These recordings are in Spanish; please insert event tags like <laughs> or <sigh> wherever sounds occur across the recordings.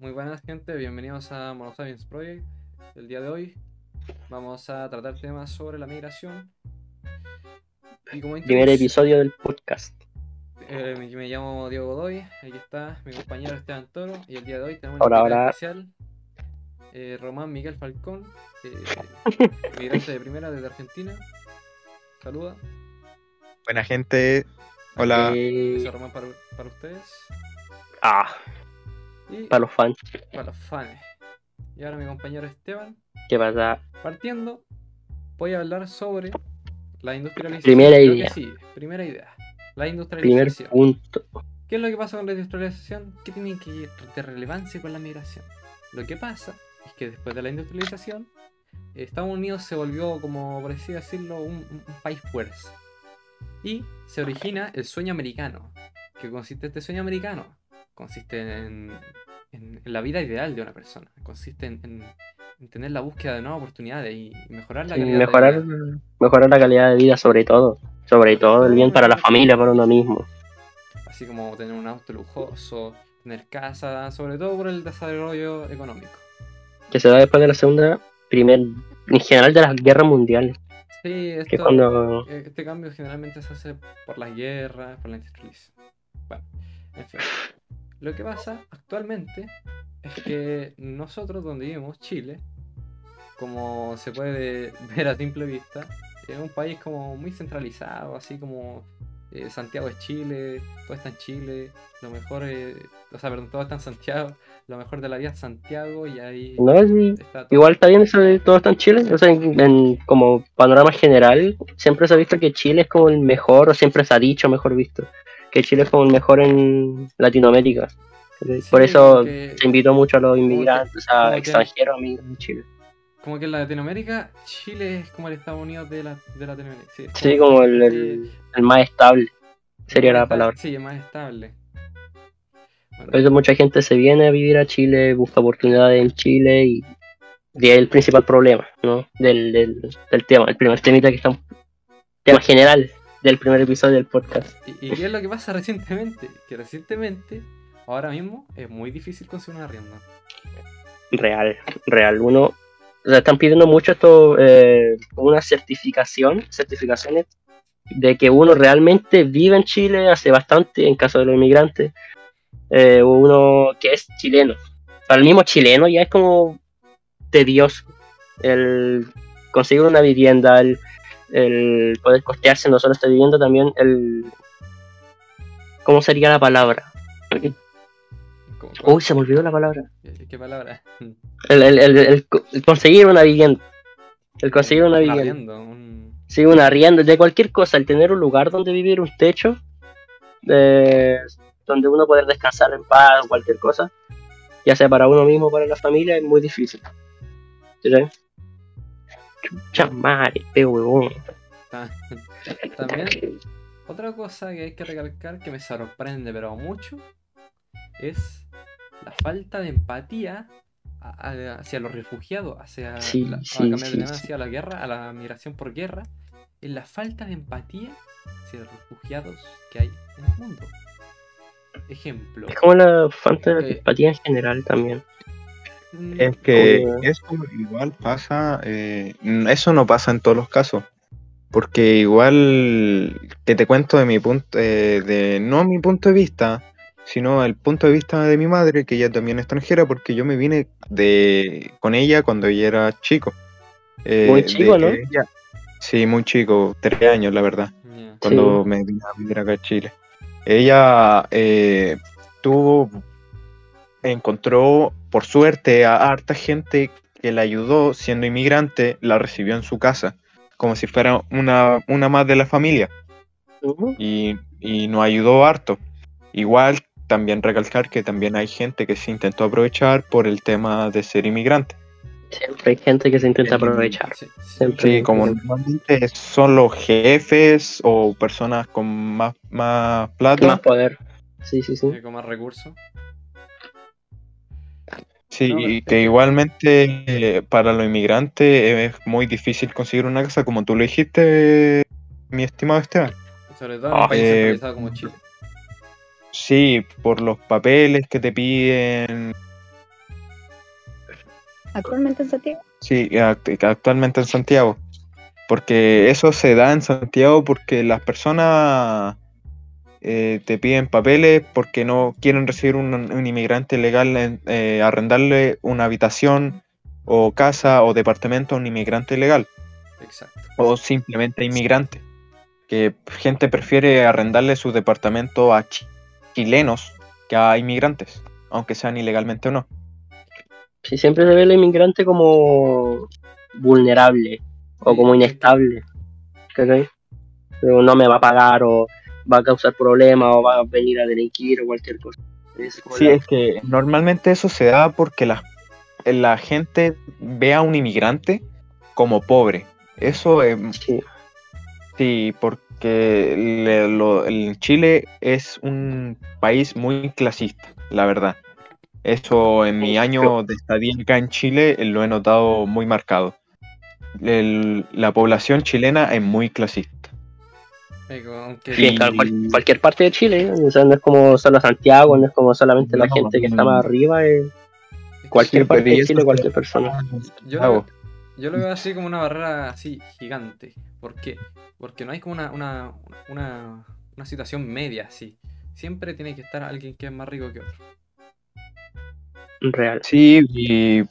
Muy buenas gente, bienvenidos a Monosapiens Project. El día de hoy vamos a tratar temas sobre la migración. Y como Primer episodio del podcast. Eh, me, me, llamo Diego Godoy, aquí está mi compañero Esteban Toro y el día de hoy tenemos un invitado especial, eh, Román Miguel Falcón, eh, migrante de primera desde Argentina. Saluda. Buena gente, hola. Eh... Román para, para ustedes. Ah, para los fans. Para los fans. Y ahora mi compañero Esteban. ¿Qué pasa? Partiendo, voy a hablar sobre la industrialización. Primera idea. Sí, primera idea. La industrialización. Primer punto. ¿Qué es lo que pasa con la industrialización? ¿Qué tiene que de relevancia con la migración? Lo que pasa es que después de la industrialización, Estados Unidos se volvió, como por así decirlo, un, un país fuerza. Y se origina el sueño americano. ¿Qué consiste este sueño americano? Consiste en, la vida ideal de una persona, consiste en, tener la búsqueda de nuevas oportunidades y mejorar la calidad mejorar, de vida. Mejorar la calidad de vida sobre todo, sobre todo el bien para la familia, para uno mismo. Así como tener un auto lujoso, tener casa, sobre todo por el desarrollo económico. Que se da después de la segunda, primer, en general de las guerras mundiales. Sí, esto, este cambio generalmente se hace por las guerras, por la industrialización. Bueno, en fin. Lo que pasa actualmente es que nosotros donde vivimos, Chile, como se puede <laughs> ver a simple vista, es un país como muy centralizado, así como eh, Santiago es Chile, todo está en Chile, lo mejor, es, o sea, perdón, todo está en Santiago, lo mejor de la vida es Santiago y ahí... No, igual está bien eso de todo está en Chile, o sea, en, como panorama general, siempre se ha visto que Chile es como el mejor, o siempre se ha dicho mejor visto que Chile es como el mejor en Latinoamérica. Por eso se invitó mucho a los inmigrantes, a extranjeros a migrar en Chile. Como que en Latinoamérica, Chile es como el Estados Unidos de, la, de Latinoamérica. Sí, como, el, el, más estable, sería la palabra. Sí, el más estable. Por eso mucha gente se viene a vivir a Chile, busca oportunidades en Chile y de ahí el principal problema, ¿no? Del, del, del tema, el primer temita que estamos... Tema general, del primer episodio del podcast. ¿Y, qué es lo que pasa recientemente? Que recientemente, ahora mismo, es muy difícil conseguir una rienda. Real, real. Uno, o sea, están pidiendo mucho esto, eh, una certificación, certificaciones de que uno realmente vive en Chile hace bastante, en caso de los inmigrantes, eh, uno que es chileno. Para el mismo chileno ya es como tedioso el conseguir una vivienda, el el poder costearse no solo está viviendo, también el... ¿Cómo sería la palabra? Uy, se me olvidó la palabra. ¿Qué palabra? El, el, el, conseguir una vivienda. El conseguir una vivienda. Arriendo, un... Sí, un arriendo, de cualquier cosa, el tener un lugar donde vivir, un techo, eh, donde uno poder descansar en paz o cualquier cosa, ya sea para uno mismo o para la familia, es muy difícil. ¿Sí? Chucha madre, huevón. <laughs> También, otra cosa que hay que recalcar que me sorprende, pero mucho, es la falta de empatía hacia los refugiados, hacia, la, hacia la guerra, a la migración por guerra, es la falta de empatía hacia los refugiados que hay en el mundo. Ejemplo. Es como la falta de empatía en general también. Mm, es que eso igual pasa, eh, eso no pasa en todos los casos. Porque igual que te cuento de mi punto, eh, de no mi punto de vista, sino el punto de vista de mi madre, que ella también es extranjera, porque yo me vine de con ella cuando ella era chico. Eh, muy chico, ¿no? sí, muy chico, tres años, la verdad, cuando me vine a vivir acá a Chile. Ella tuvo encontró, por suerte, a harta gente que la ayudó siendo inmigrante, la recibió en su casa, como si fuera una, una más de la familia. y, y nos ayudó harto. Igual también recalcar que también hay gente que se intentó aprovechar por el tema de ser inmigrante. Siempre hay gente que se intenta aprovechar. Sí, como normalmente son los jefes o personas con más, más plata. Más poder. Sí, sí, sí. Con más recursos. Sí, que igualmente eh, para los inmigrantes es muy difícil conseguir una casa, como tú lo dijiste, mi estimado Esteban. Sobre todo en un país eh, como Chile. Sí, por los papeles que te piden, ¿Actualmente en Santiago? Sí, actualmente en Santiago. Porque eso se da en Santiago porque las personas eh, te piden papeles porque no quieren recibir un, inmigrante legal, eh, arrendarle una habitación o casa o departamento a un inmigrante legal. Exacto. O simplemente inmigrante. Que gente prefiere arrendarle su departamento a chilenos que a inmigrantes, aunque sean ilegalmente o no. Sí, siempre se ve el inmigrante como vulnerable o como inestable. Pero no me va a pagar o va a causar problemas o va a venir a delinquir o cualquier cosa. sí, es que normalmente eso se da porque la, la gente ve a un inmigrante como pobre. Eso es... Sí, sí porque el Chile es un país muy clasista, la verdad. Eso en mi año de estadía acá en Chile lo he notado muy marcado la población chilena es muy clasista. En cualquier parte de Chile, no es como solo Santiago, no es como solamente la gente que está más arriba, cualquier parte de Chile, cualquier persona. Yo lo, yo lo, veo así como una barrera así gigante. ¿Por qué? Porque no hay como una, una, una, una situación media así. Siempre tiene que estar alguien que es más rico que otro. Real. Sí, y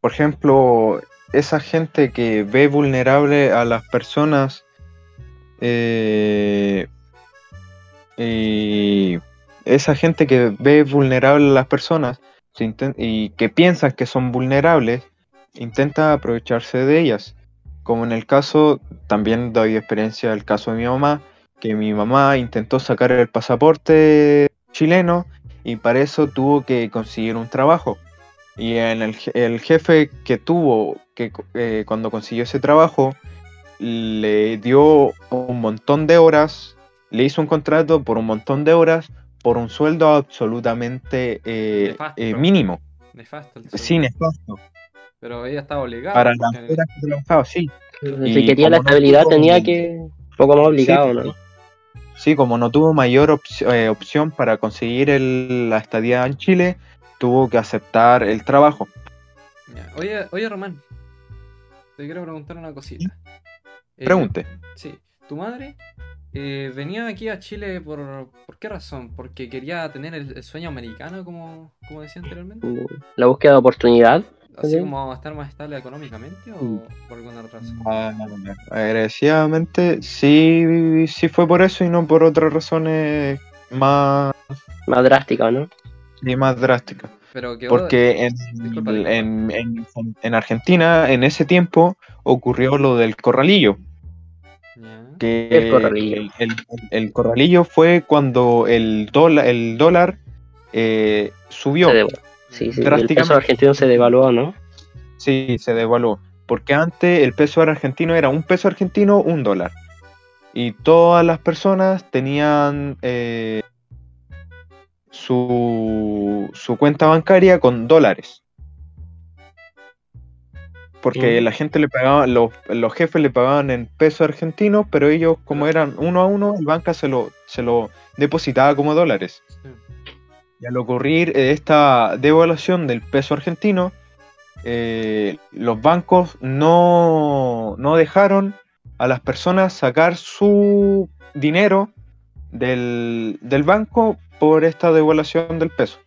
por ejemplo, esa gente que ve vulnerable a las personas eh, y esa gente que ve vulnerable a las personas y que piensan que son vulnerables, intenta aprovecharse de ellas. Como en el caso, también doy experiencia del caso de mi mamá, que mi mamá intentó sacar el pasaporte chileno y para eso tuvo que conseguir un trabajo. Y en el, el jefe que tuvo que eh, cuando consiguió ese trabajo le dio un montón de horas, le hizo un contrato por un montón de horas por un sueldo absolutamente eh, eh, mínimo. Nefasto. sí, nefasto. Pero ella estaba obligada. Para las horas que trabajaba, sí. Si quería la estabilidad tenía que... Un poco más obligado, ¿no? Sí, como no tuvo mayor opción para conseguir la estadía en Chile, tuvo que aceptar el trabajo. Oye, oye, Román, te quiero preguntar una cosita. Eh, Pregunte. Sí, tu madre eh, venía aquí a Chile por, por qué razón? ¿Porque quería tener el, sueño americano, como, como, decía anteriormente? Uh, la búsqueda de oportunidad. ¿Así como estar más estable económicamente o mm. por alguna otra razón? Ah, agradeciadamente, sí, sí fue por eso y no por otras razones más... Más drásticas, ¿no? Sí, más drásticas. Porque en, en, Argentina, en ese tiempo, ocurrió lo del corralillo. Que el corralillo. El, corralillo fue cuando el, dólar, el dólar eh, subió. Sí, sí, el peso argentino se devaluó, ¿no? Sí, se devaluó. Porque antes el peso argentino era un peso argentino, un dólar. Y todas las personas tenían eh, su, su cuenta bancaria con dólares. Porque la gente le pagaba, los, los, jefes le pagaban en pesos argentinos, pero ellos, como eran uno a uno, el banca se lo, se lo depositaba como dólares. Y al ocurrir esta devaluación del peso argentino, eh, los bancos no, no dejaron a las personas sacar su dinero del, del banco por esta devaluación del peso.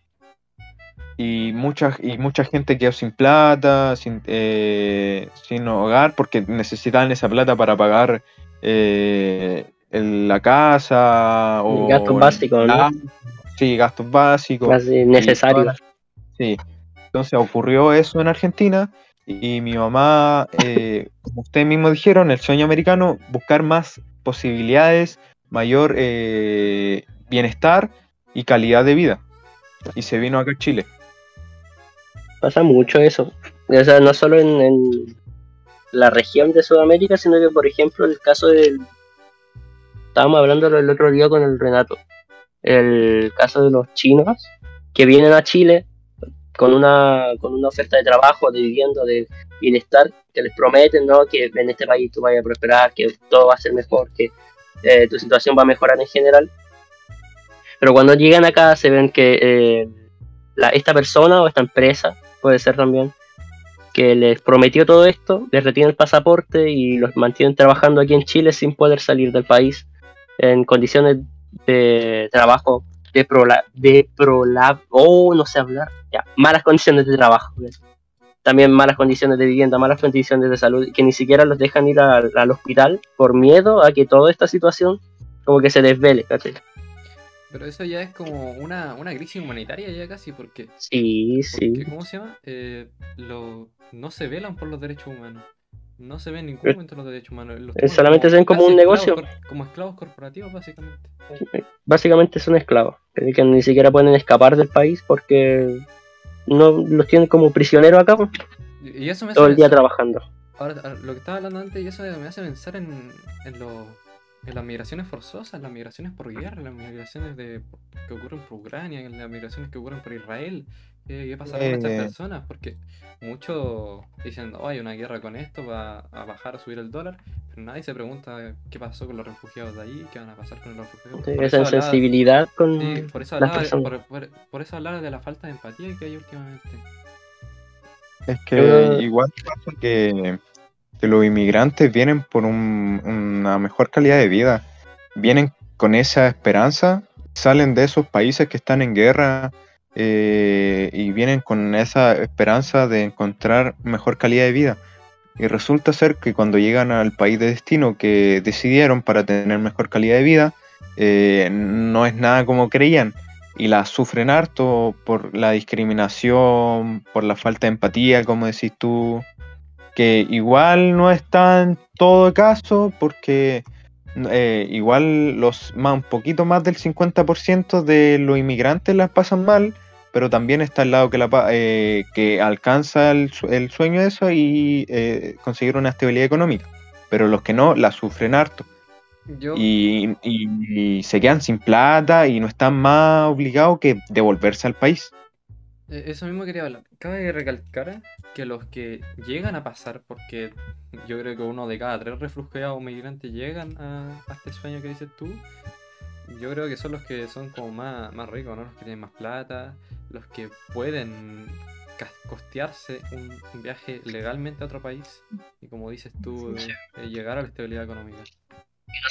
Y mucha, y mucha gente quedó sin plata, sin, eh, sin hogar, porque necesitaban esa plata para pagar eh, la casa o gastos básicos, ¿no? Sí, gastos básicos. necesarios. Sí. Entonces ocurrió eso en Argentina y mi mamá, eh, como ustedes mismos dijeron, el sueño americano, buscar más posibilidades, mayor bienestar y calidad de vida. Y se vino acá a Chile. Pasa mucho eso. O sea, no solo en, la región de Sudamérica, sino que, por ejemplo, el caso del... Estábamos hablando el otro día con el Renato. El caso de los chinos que vienen a Chile con una, con una oferta de trabajo, de vivienda, de bienestar, que les prometen ¿no? que en este país tú vayas a prosperar, que todo va a ser mejor, que eh, tu situación va a mejorar en general. Pero cuando llegan acá se ven que eh, esta persona o esta empresa, puede ser también, que les prometió todo esto, les retiene el pasaporte y los mantienen trabajando aquí en Chile sin poder salir del país en condiciones de trabajo de prolab, de oh, no sé hablar, malas condiciones de trabajo. También malas condiciones de vivienda, malas condiciones de salud, que ni siquiera los dejan ir al, hospital por miedo a que toda esta situación como que se desvele. Pero eso ya es como una, una crisis humanitaria ya casi, porque... Sí, sí. ¿Cómo se llama? Eh, lo, no se velan por los derechos humanos. No se ven en ningún momento los derechos humanos. solamente se ven como un negocio. Como esclavos corporativos, básicamente. Básicamente son esclavos. Que ni siquiera pueden escapar del país porque no los tienen como prisioneros acá. Y eso me Todo el día trabajando. Ahora, lo que estaba hablando antes, y eso me hace pensar en, en, lo, en las migraciones forzosas, las migraciones por guerra, las migraciones de, que ocurren por Ucrania, las migraciones que ocurren por Israel. ¿Qué, pasa con estas eh. personas? Porque muchos dicen, oh, hay una guerra con esto, va a bajar o subir el dólar, pero nadie se pregunta qué pasó con los refugiados de ahí, qué van a pasar con los refugiados. esa sensibilidad con. por, eso hablaba, por, eso de la falta de empatía que hay últimamente. Es que igual pasa que, los inmigrantes vienen por una mejor calidad de vida, vienen con esa esperanza, salen de esos países que están en guerra eh, y vienen con esa esperanza de encontrar mejor calidad de vida. Y resulta ser que cuando llegan al país de destino que decidieron para tener mejor calidad de vida, eh, no es nada como creían. Y la sufren harto por la discriminación, por la falta de empatía, como decís tú, que igual no está en todo caso, porque eh, igual los un poquito más del 50% de los inmigrantes las pasan mal, pero también está el lado que, la, eh, que alcanza el, sueño de eso y eh, conseguir una estabilidad económica. Pero los que no, la sufren harto. Y, se quedan sin plata y no están más obligados que devolverse al país. E, eso mismo quería hablar. Cabe recalcar que los que llegan a pasar, porque yo creo que uno de cada tres refugiados o migrantes llegan a, a este sueño que dices tú, yo creo que son los que son como más, más ricos, ¿no? Los que tienen más plata, los que pueden costearse un, viaje legalmente a otro país y como dices tú, eh, llegar a la estabilidad económica.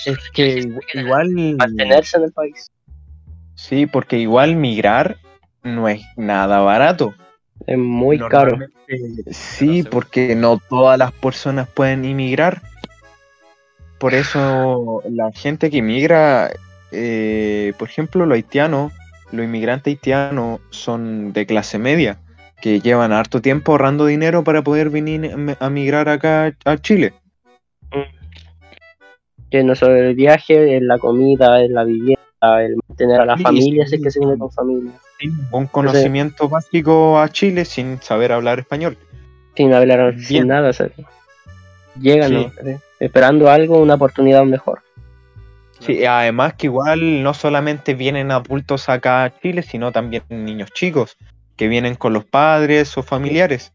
Es que igual... Mantenerse en el país. Sí, porque igual migrar no es nada barato. Es muy caro. Sí, porque no todas las personas pueden inmigrar. Por eso la gente que inmigra, eh, por ejemplo, los haitianos, los inmigrantes haitianos son de clase media, que llevan harto tiempo ahorrando dinero para poder venir a migrar acá a Chile. Que no solo el viaje, es la comida, es la vivienda, el mantener a la familia, si es que se viene con familia. un conocimiento básico a Chile sin saber hablar español. Sin hablar sin nada, llegan esperando algo, una oportunidad mejor. Sí, además que igual no solamente vienen adultos acá a Chile, sino también niños chicos que vienen con los padres o familiares.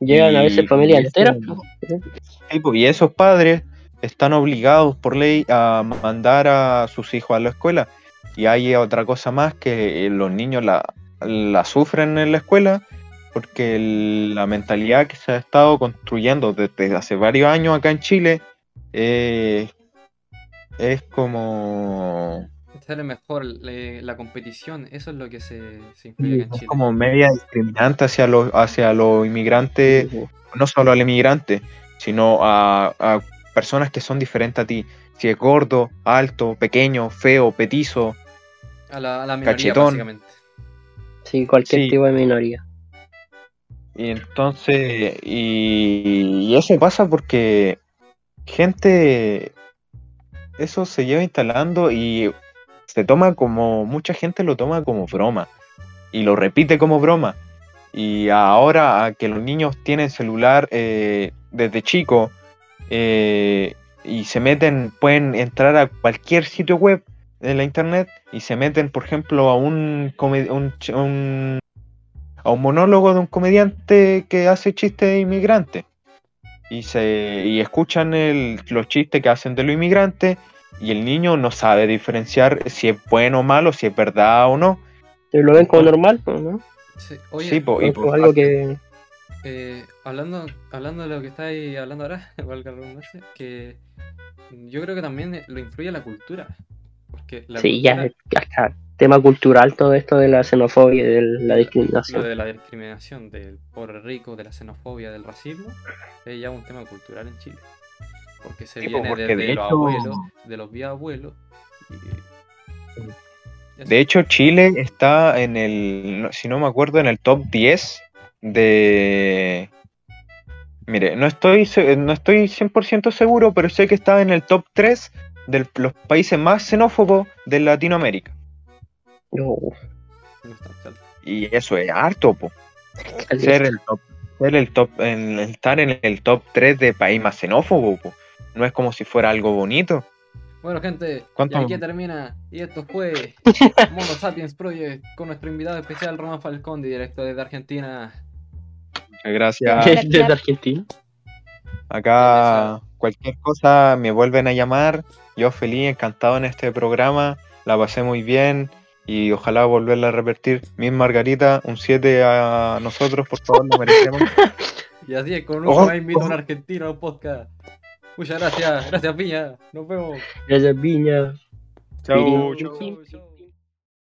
Llegan a veces familia entera. Pues, y esos padres están obligados por ley a mandar a sus hijos a la escuela. Y hay otra cosa más que los niños la, la sufren en la escuela porque la mentalidad que se ha estado construyendo desde hace varios años acá en Chile es es como... Sale mejor la competición, eso es lo que se, se influye en Chile. Es como media discriminante hacia los, hacia los inmigrantes, no solo al inmigrante, sino a, personas que son diferentes a ti. Si es gordo, alto, pequeño, feo, petizo, a la, a minoría, básicamente. Sí, cualquier tipo de minoría. Y entonces, y, y, eso pasa porque gente eso se lleva instalando y se toma como, mucha gente lo toma como broma y lo repite como broma. Y ahora que los niños tienen celular eh, desde chico eh, y se meten, pueden entrar a cualquier sitio web de la internet y se meten, por ejemplo, a un, un, a un monólogo de un comediante que hace chistes de inmigrante y, se, y escuchan el, los chistes que hacen de los inmigrantes y el niño no sabe diferenciar si es bueno o malo, si es verdad o no. lo ven como normal, ¿no? Sí, Oye, y algo que... eh, hablando, hablando de lo que estáis hablando ahora, <laughs> valga que yo creo que también lo influye la cultura. Porque la sí, ya, está tema cultural todo esto de la xenofobia y de la discriminación. Lo de la discriminación del pobre rico, de la xenofobia, del racismo, es ya un tema cultural en Chile. Porque se viene desde los abuelos, de los bisabuelos. De hecho, Chile está en el, si no me acuerdo, en el top 10 de... Mire, no estoy, no estoy 100% seguro, pero sé que está en el top 3 de los países más xenófobos de Latinoamérica. Y eso es harto, po. Ser el top, ser el top, en, estar en el top 3 de país más xenófobo, po. No es como si fuera algo bonito. Bueno, gente, y aquí termina. Y esto fue <laughs> Mono Sapiens Project con nuestro invitado especial, Román Falcón, directo desde Argentina. Muchas gracias. <laughs> Desde Argentina. Acá cualquier cosa me vuelven a llamar. Yo feliz, encantado en este programa. La pasé muy bien y ojalá volverla a repetir. Miss Margarita, un 7 a nosotros, por favor, no merecemos. <laughs> y así es, con un oh, invito a un argentino podcast. Muchas gracias, gracias Piña, nos vemos. Gracias Piña. chau. chau.